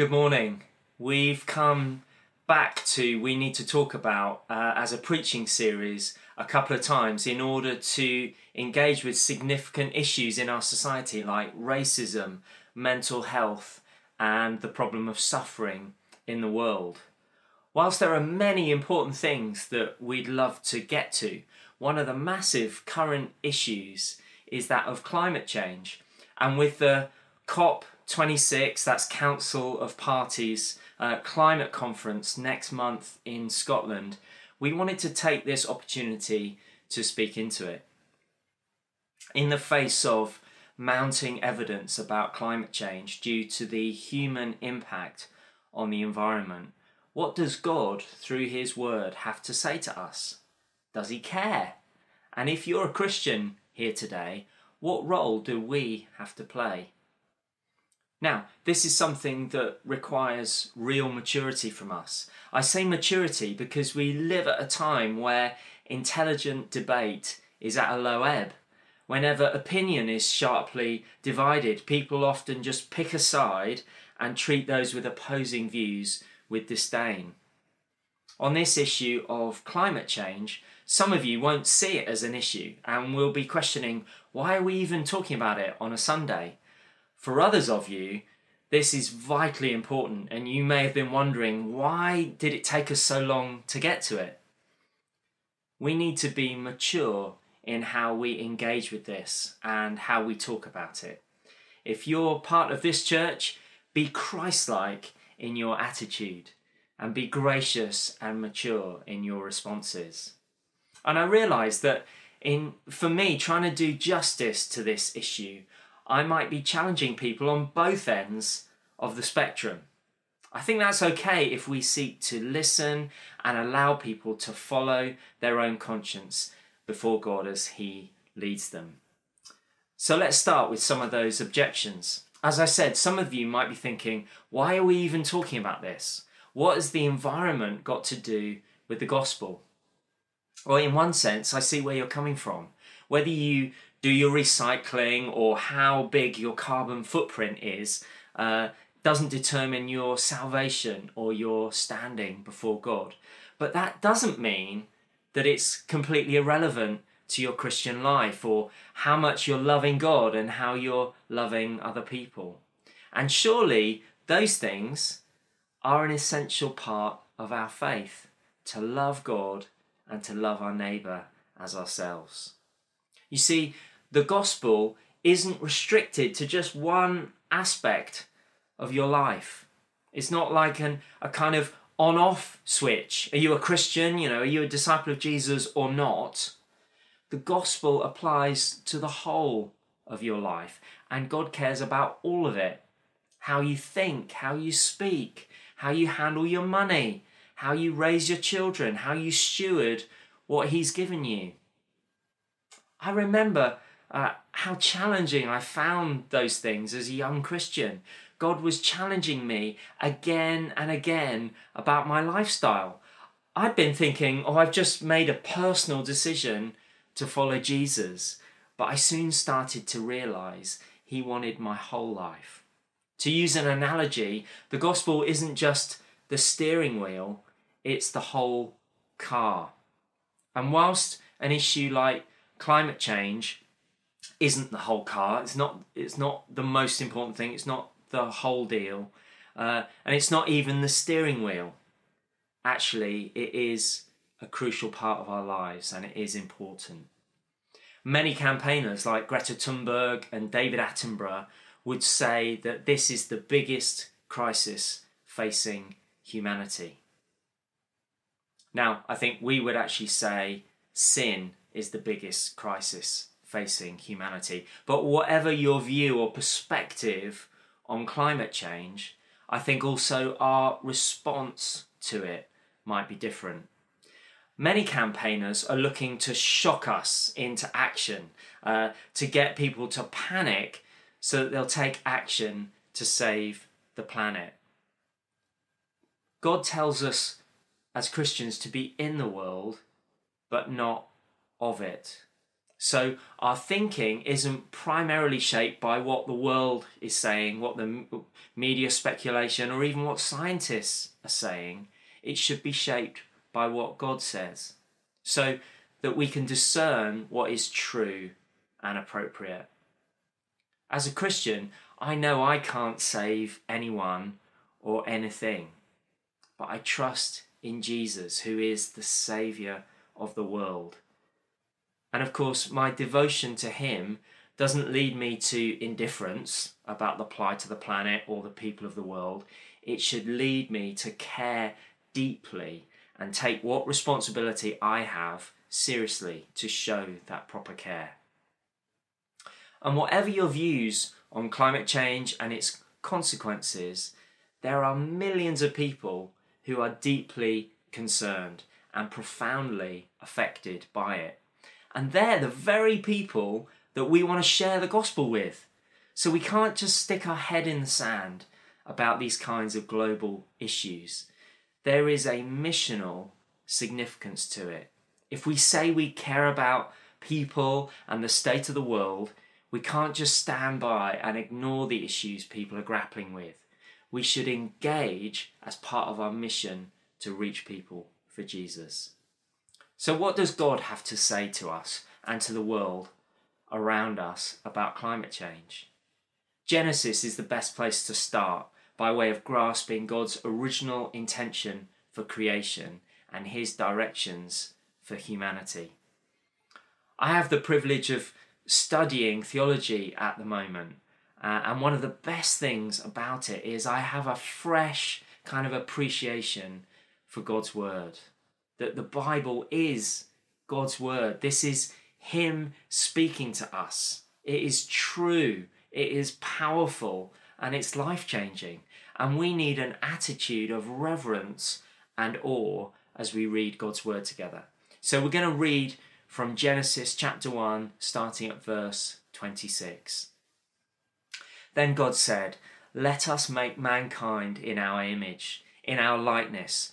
Good morning. We've come back to We Need to Talk About uh, as a preaching series a couple of times in order to engage with significant issues in our society like racism, mental health, and the problem of suffering in the world. Whilst there are many important things that we'd love to get to, one of the massive current issues is that of climate change. And with the COP26, that's Council of Parties uh, climate conference next month in Scotland, we wanted to take this opportunity to speak into it. In the face of mounting evidence about climate change due to the human impact on the environment, what does God, through His Word, have to say to us? Does He care? And if you're a Christian here today, what role do we have to play? Now, this is something that requires real maturity from us. I say maturity because we live at a time where intelligent debate is at a low ebb. Whenever opinion is sharply divided, people often just pick a side and treat those with opposing views with disdain. On this issue of climate change, some of you won't see it as an issue and will be questioning why are we even talking about it on a Sunday? For others of you, this is vitally important and you may have been wondering why did it take us so long to get to it? We need to be mature in how we engage with this and how we talk about it. If you're part of this church, be Christ like in your attitude and be gracious and mature in your responses. And I realize that in for me trying to do justice to this issue, I might be challenging people on both ends of the spectrum. I think that's okay if we seek to listen and allow people to follow their own conscience before God as He leads them. So let's start with some of those objections. As I said, some of you might be thinking, why are we even talking about this? What has the environment got to do with the gospel? Well, in one sense, I see where you're coming from. Whether you do your recycling or how big your carbon footprint is uh, doesn't determine your salvation or your standing before God. But that doesn't mean that it's completely irrelevant to your Christian life or how much you're loving God and how you're loving other people. And surely those things are an essential part of our faith to love God and to love our neighbour as ourselves. You see, the gospel isn't restricted to just one aspect of your life. It's not like an, a kind of on off switch. Are you a Christian? You know, are you a disciple of Jesus or not? The gospel applies to the whole of your life, and God cares about all of it how you think, how you speak, how you handle your money, how you raise your children, how you steward what He's given you. I remember uh, how challenging I found those things as a young Christian. God was challenging me again and again about my lifestyle. I'd been thinking, oh, I've just made a personal decision to follow Jesus. But I soon started to realize he wanted my whole life. To use an analogy, the gospel isn't just the steering wheel, it's the whole car. And whilst an issue like climate change isn't the whole car, it's not, it's not the most important thing, it's not the whole deal, uh, and it's not even the steering wheel. Actually, it is a crucial part of our lives and it is important. Many campaigners like Greta Thunberg and David Attenborough would say that this is the biggest crisis facing humanity. Now, I think we would actually say sin is the biggest crisis facing humanity. But whatever your view or perspective on climate change, I think also our response to it might be different. Many campaigners are looking to shock us into action, uh, to get people to panic so that they'll take action to save the planet. God tells us as Christians to be in the world, but not of it. So our thinking isn't primarily shaped by what the world is saying, what the media speculation, or even what scientists are saying. It should be shaped by what God says, so that we can discern what is true and appropriate. As a Christian, I know I can't save anyone or anything, but I trust in Jesus, who is the Saviour of the world. And of course, my devotion to Him doesn't lead me to indifference about the plight of the planet or the people of the world. It should lead me to care deeply and take what responsibility I have seriously to show that proper care. And whatever your views on climate change and its consequences, there are millions of people who are deeply concerned and profoundly affected by it. And they're the very people that we want to share the gospel with. So we can't just stick our head in the sand about these kinds of global issues. There is a missional significance to it. If we say we care about people and the state of the world, we can't just stand by and ignore the issues people are grappling with. We should engage as part of our mission to reach people for Jesus. So, what does God have to say to us and to the world around us about climate change? Genesis is the best place to start by way of grasping God's original intention for creation and his directions for humanity. I have the privilege of studying theology at the moment. Uh, and one of the best things about it is I have a fresh kind of appreciation for God's Word. That the Bible is God's Word. This is Him speaking to us. It is true, it is powerful, and it's life changing. And we need an attitude of reverence and awe as we read God's Word together. So we're going to read from Genesis chapter 1, starting at verse 26. Then God said, Let us make mankind in our image, in our likeness,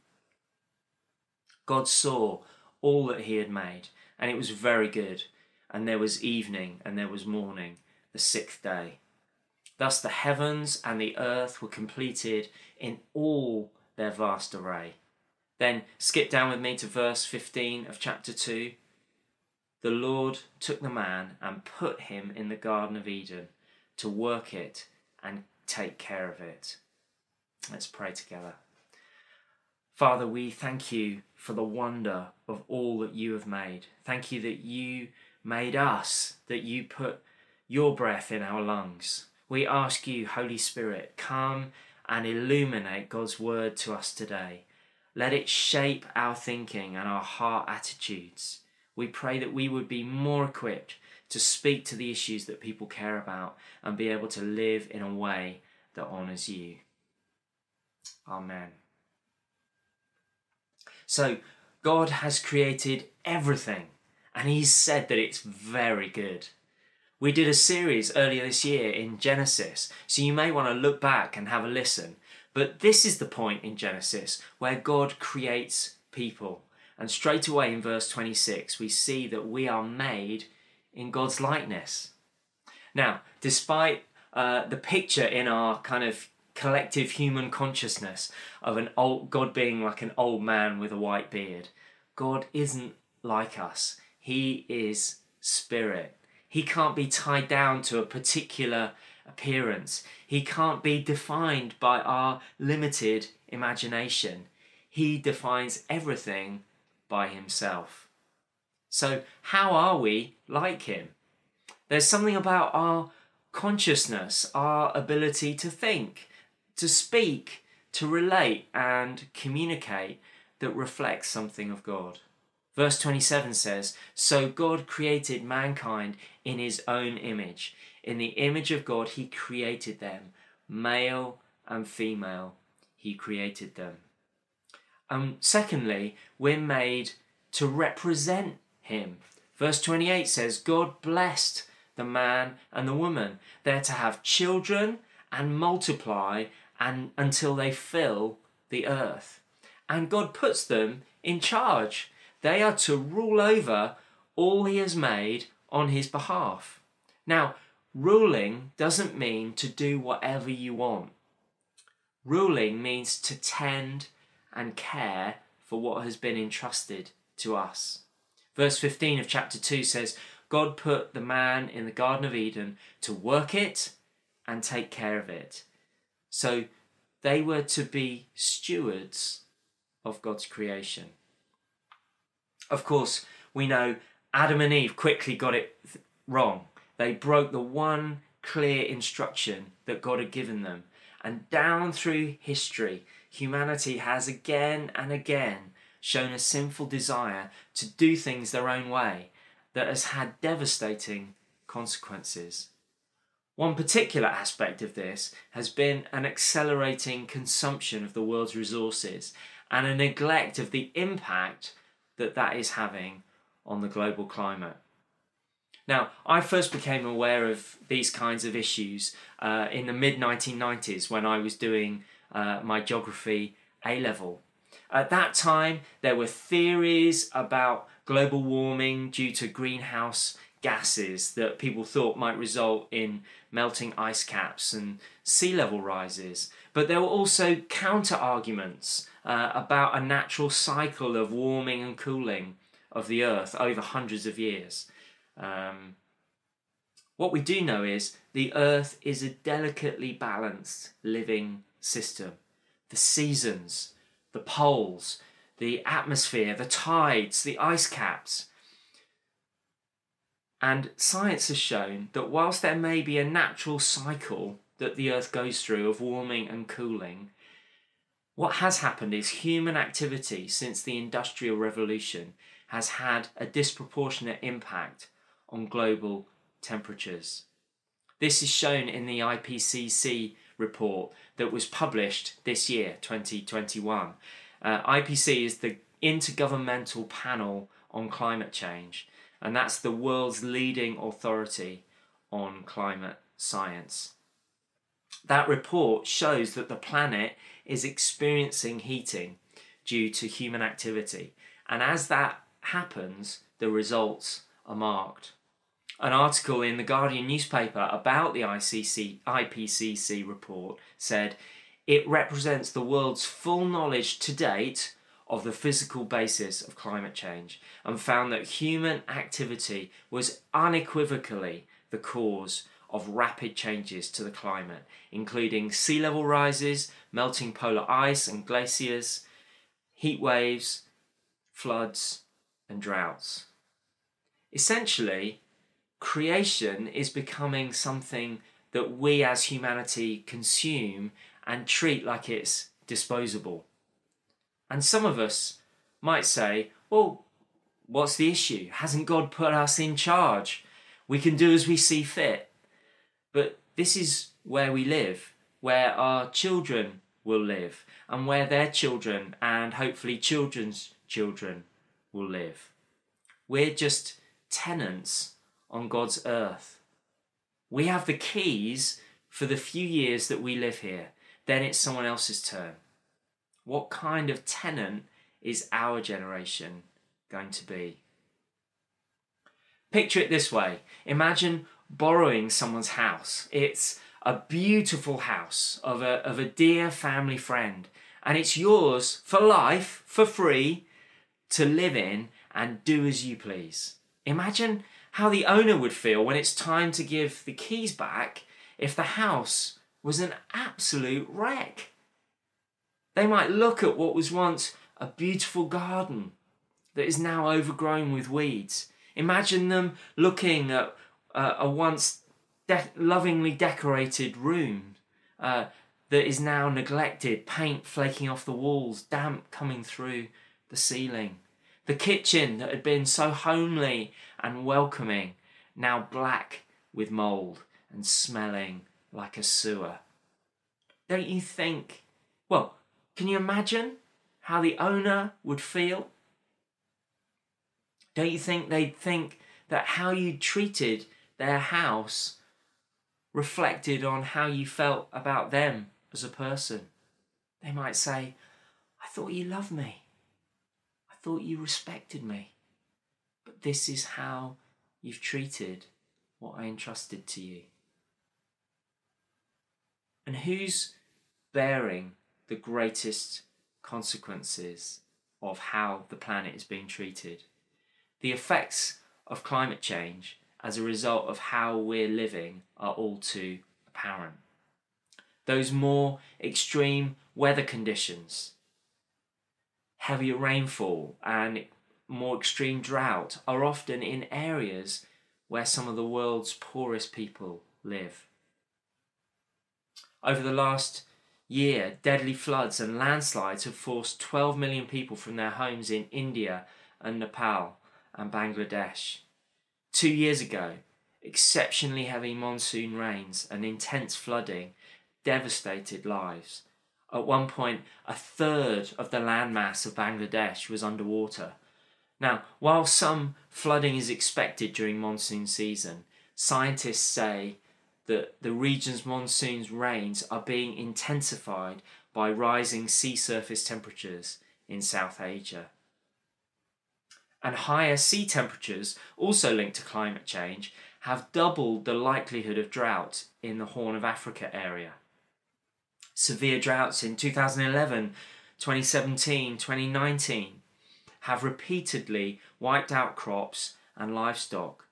God saw all that he had made, and it was very good. And there was evening, and there was morning, the sixth day. Thus the heavens and the earth were completed in all their vast array. Then skip down with me to verse 15 of chapter 2. The Lord took the man and put him in the Garden of Eden to work it and take care of it. Let's pray together. Father, we thank you for the wonder of all that you have made. Thank you that you made us, that you put your breath in our lungs. We ask you, Holy Spirit, come and illuminate God's word to us today. Let it shape our thinking and our heart attitudes. We pray that we would be more equipped to speak to the issues that people care about and be able to live in a way that honours you. Amen. So, God has created everything and He's said that it's very good. We did a series earlier this year in Genesis, so you may want to look back and have a listen. But this is the point in Genesis where God creates people. And straight away in verse 26, we see that we are made in God's likeness. Now, despite uh, the picture in our kind of collective human consciousness of an old God being like an old man with a white beard, God isn't like us. He is spirit. He can't be tied down to a particular appearance. He can't be defined by our limited imagination. He defines everything by himself. So, how are we like him? There's something about our consciousness, our ability to think, to speak, to relate, and communicate that reflects something of God. Verse 27 says, So God created mankind in his own image. In the image of God, he created them. Male and female, he created them. Um, secondly, we're made to represent him. Verse 28 says, God blessed the man and the woman. They're to have children and multiply and until they fill the earth. And God puts them in charge. They are to rule over all he has made on his behalf. Now, ruling doesn't mean to do whatever you want. Ruling means to tend and care for what has been entrusted to us. Verse 15 of chapter 2 says, God put the man in the Garden of Eden to work it and take care of it. So they were to be stewards of God's creation. Of course, we know Adam and Eve quickly got it wrong. They broke the one clear instruction that God had given them. And down through history, humanity has again and again shown a sinful desire to do things their own way that has had devastating consequences. One particular aspect of this has been an accelerating consumption of the world's resources and a neglect of the impact that that is having on the global climate. Now, I first became aware of these kinds of issues uh, in the mid 1990s when I was doing uh, my geography A level. At that time, there were theories about global warming due to greenhouse gases that people thought might result in melting ice caps and sea level rises. But there were also counter arguments uh, about a natural cycle of warming and cooling of the Earth over hundreds of years. Um, what we do know is the Earth is a delicately balanced living system. The seasons, the poles, the atmosphere, the tides, the ice caps. And science has shown that whilst there may be a natural cycle that the Earth goes through of warming and cooling, what has happened is human activity since the Industrial Revolution has had a disproportionate impact on global temperatures. This is shown in the IPCC report that was published this year, 2021. Uh, IPC is the Intergovernmental Panel on Climate Change, and that's the world's leading authority on climate science. That report shows that the planet is experiencing heating due to human activity, and as that happens, the results are marked. An article in the Guardian newspaper about the ICC, IPCC report said it represents the world's full knowledge to date of the physical basis of climate change and found that human activity was unequivocally the cause of rapid changes to the climate, including sea level rises, melting polar ice and glaciers, heat waves, floods, and droughts. Essentially, creation is becoming something that we as humanity consume and treat like it's disposable. And some of us might say, well, what's the issue? Hasn't God put us in charge? We can do as we see fit. But this is where we live, where our children will live, and where their children and hopefully children's children will live. We're just tenants on God's earth. We have the keys for the few years that we live here. Then it's someone else's turn. What kind of tenant is our generation going to be? Picture it this way imagine borrowing someone's house. It's a beautiful house of a, of a dear family friend, and it's yours for life, for free, to live in and do as you please. Imagine how the owner would feel when it's time to give the keys back if the house was an absolute wreck. They might look at what was once a beautiful garden that is now overgrown with weeds. Imagine them looking at uh, a once de- lovingly decorated room uh, that is now neglected, paint flaking off the walls, damp coming through the ceiling. The kitchen that had been so homely and welcoming, now black with mould and smelling like a sewer. Don't you think? Well, can you imagine how the owner would feel? Don't you think they'd think that how you treated their house reflected on how you felt about them as a person? They might say, I thought you loved me. I thought you respected me. But this is how you've treated what I entrusted to you. And who's bearing the greatest consequences of how the planet is being treated? The effects of climate change as a result of how we're living are all too apparent. Those more extreme weather conditions, heavier rainfall, and more extreme drought are often in areas where some of the world's poorest people live. Over the last year, deadly floods and landslides have forced 12 million people from their homes in India and Nepal and Bangladesh. Two years ago, exceptionally heavy monsoon rains and intense flooding devastated lives. At one point, a third of the landmass of Bangladesh was underwater. Now, while some flooding is expected during monsoon season, scientists say that the region's monsoon's rains are being intensified by rising sea surface temperatures in South Asia. And higher sea temperatures, also linked to climate change, have doubled the likelihood of drought in the Horn of Africa area. Severe droughts in 2011, 2017, 2019 have repeatedly wiped out crops and livestock.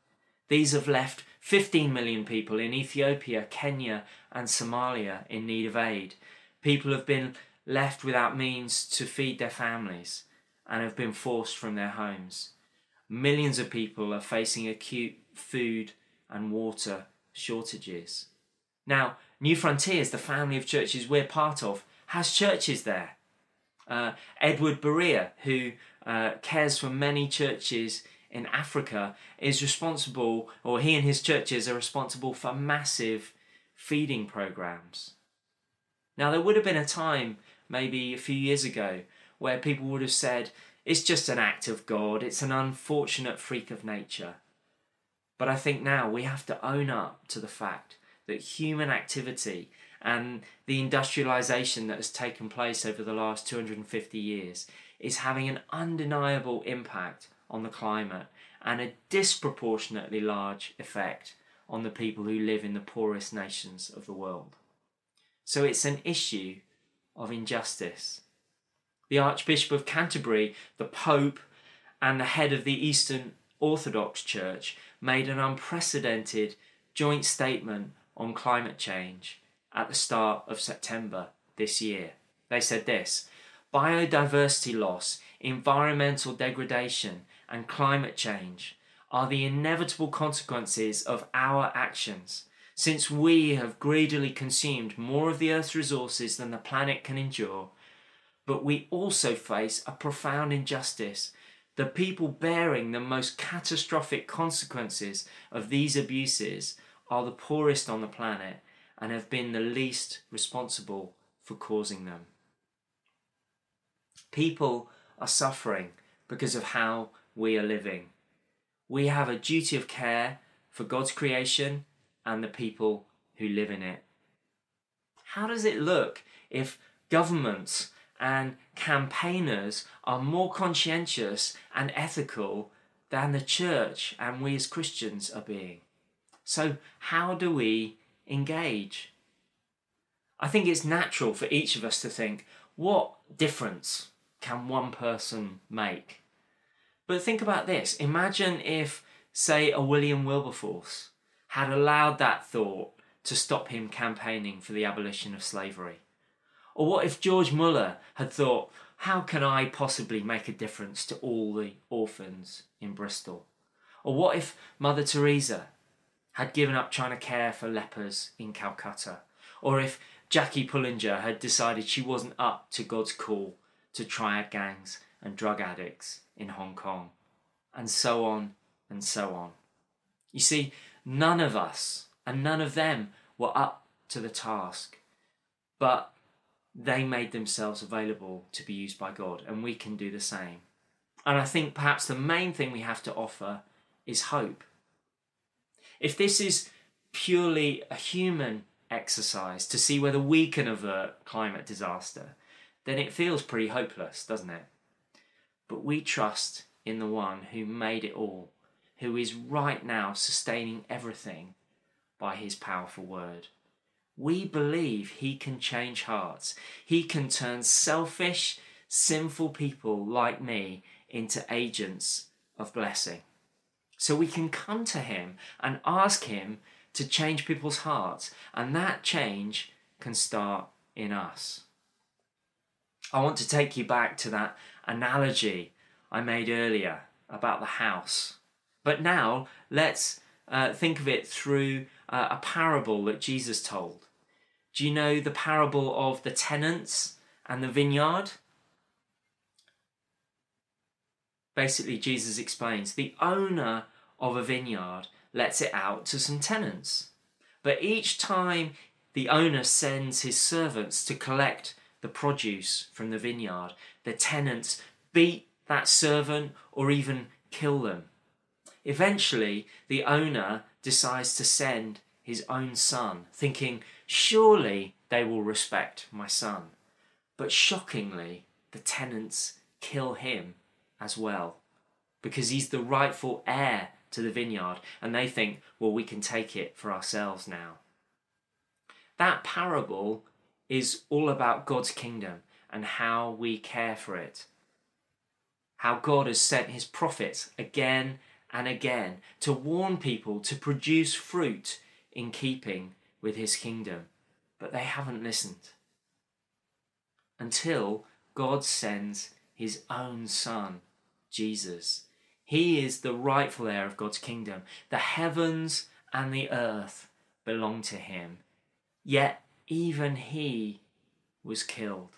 These have left 15 million people in Ethiopia, Kenya, and Somalia in need of aid. People have been left without means to feed their families and have been forced from their homes. Millions of people are facing acute food and water shortages. Now, Newfrontiers, the family of churches we're part of, has churches there. Uh, Edward Buria, who uh, cares for many churches in Africa is responsible, or he and his churches are responsible for massive feeding programs. Now, there would have been a time, maybe a few years ago, where people would have said, it's just an act of God, it's an unfortunate freak of nature. But I think now we have to own up to the fact that human activity and the industrialization that has taken place over the last 250 years is having an undeniable impact on the climate and a disproportionately large effect on the people who live in the poorest nations of the world. So it's an issue of injustice. The Archbishop of Canterbury, the Pope, and the head of the Eastern Orthodox Church made an unprecedented joint statement on climate change at the start of September this year. They said this biodiversity loss, environmental degradation, and climate change are the inevitable consequences of our actions. Since we have greedily consumed more of the Earth's resources than the planet can endure, but we also face a profound injustice. The people bearing the most catastrophic consequences of these abuses are the poorest on the planet and have been the least responsible for causing them. People are suffering because of how we are living. We have a duty of care for God's creation and the people who live in it. How does it look if governments and campaigners are more conscientious and ethical than the church and we as Christians are being? So, how do we engage? I think it's natural for each of us to think, what difference can one person make? But think about this imagine if say, a William Wilberforce had allowed that thought to stop him campaigning for the abolition of slavery? Or what if George Muller had thought, how can I possibly make a difference to all the orphans in Bristol? Or what if Mother Teresa had given up trying to care for lepers in Calcutta? Or if Jackie Pullinger had decided she wasn't up to God's call to triad gangs and drug addicts in Hong Kong? And so on and so on. You see, none of us and none of them were up to the task, but they made themselves available to be used by God, and we can do the same. And I think perhaps the main thing we have to offer is hope. If this is purely a human exercise to see whether we can avert climate disaster, then it feels pretty hopeless, doesn't it? But we trust in the one who made it all, who is right now sustaining everything by his powerful word. We believe he can change hearts. He can turn selfish, sinful people like me into agents of blessing. So we can come to him and ask him to change people's hearts, and that change can start in us. I want to take you back to that analogy I made earlier about the house. But now let's uh, think of it through uh, a parable that Jesus told. Do you know the parable of the tenants and the vineyard? Basically, Jesus explains the owner of a vineyard lets it out to some tenants. But each time the owner sends his servants to collect the produce from the vineyard, the tenants beat that servant or even kill them. Eventually, the owner decides to send his own son, thinking, surely they will respect my son. But shockingly, the tenants kill him as well, because he's the rightful heir to the vineyard, and they think, well, we can take it for ourselves now. That parable is all about God's kingdom and how we care for it how God has sent his prophets again and again to warn people to produce fruit in keeping with his kingdom. But they haven't listened. Until God sends his own son, Jesus. He is the rightful heir of God's kingdom. The heavens and the earth belong to him. Yet even he was killed.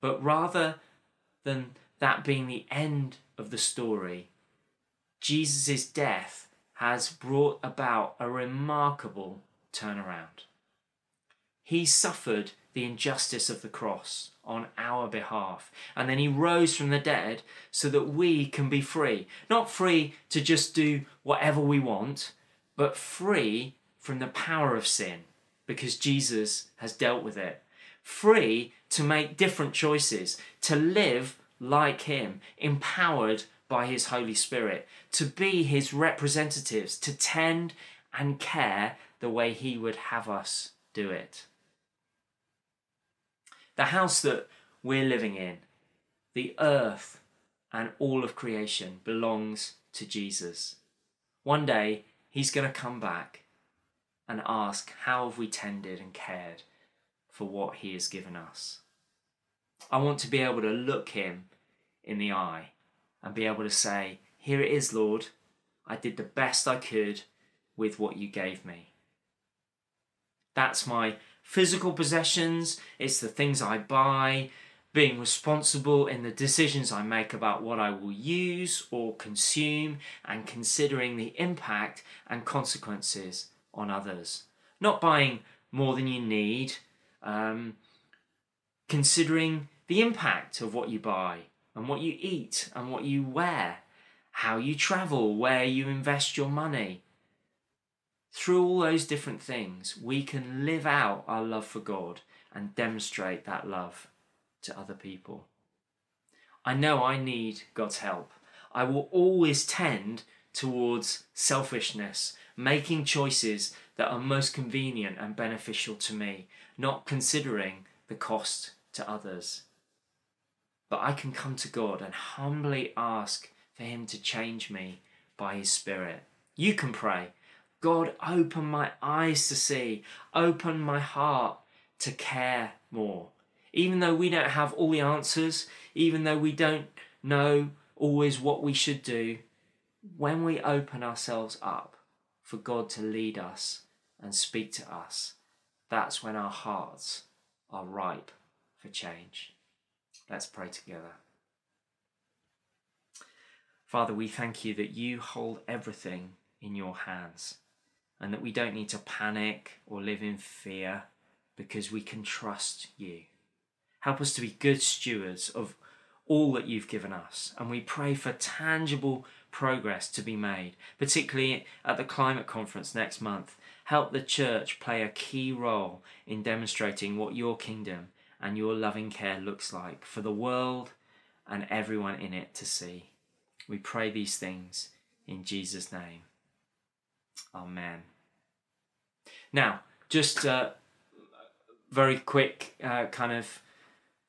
But rather than that being the end of the story, Jesus' death has brought about a remarkable turnaround. He suffered the injustice of the cross on our behalf, and then he rose from the dead so that we can be free. Not free to just do whatever we want, but free from the power of sin because Jesus has dealt with it. Free to make different choices, to live like him, empowered by his Holy Spirit, to be his representatives, to tend and care the way he would have us do it. The house that we're living in, the earth, and all of creation belongs to Jesus. One day, he's going to come back and ask, How have we tended and cared for what he has given us? I want to be able to look him in the eye and be able to say, Here it is, Lord. I did the best I could with what you gave me. That's my physical possessions, it's the things I buy, being responsible in the decisions I make about what I will use or consume, and considering the impact and consequences on others. Not buying more than you need, um, considering the impact of what you buy and what you eat and what you wear, how you travel, where you invest your money. Through all those different things, we can live out our love for God and demonstrate that love to other people. I know I need God's help. I will always tend towards selfishness, making choices that are most convenient and beneficial to me, not considering the cost to others. But I can come to God and humbly ask for Him to change me by His Spirit. You can pray, God, open my eyes to see, open my heart to care more. Even though we don't have all the answers, even though we don't know always what we should do, when we open ourselves up for God to lead us and speak to us, that's when our hearts are ripe for change. Let's pray together. Father, we thank you that you hold everything in your hands and that we don't need to panic or live in fear because we can trust you. Help us to be good stewards of all that you've given us, and we pray for tangible progress to be made, particularly at the climate conference next month. Help the church play a key role in demonstrating what your kingdom and your loving care looks like for the world and everyone in it to see. We pray these things in Jesus' name. Amen. Now, just a very quick uh, kind of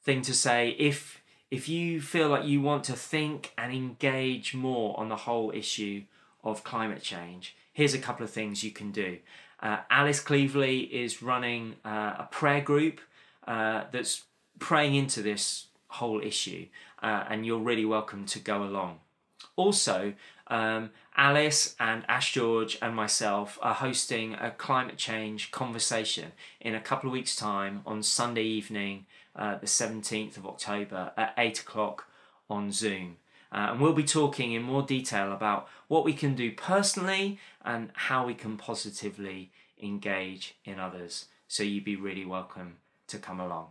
thing to say if if you feel like you want to think and engage more on the whole issue of climate change, here's a couple of things you can do. Uh, Alice Cleevely is running uh, a prayer group uh, that's praying into this whole issue, uh, and you're really welcome to go along. Also, um, Alice and Ash George and myself are hosting a climate change conversation in a couple of weeks' time on Sunday evening, uh, the 17th of October at 8 o'clock on Zoom. Uh, and we'll be talking in more detail about what we can do personally and how we can positively engage in others. So you'd be really welcome to come along.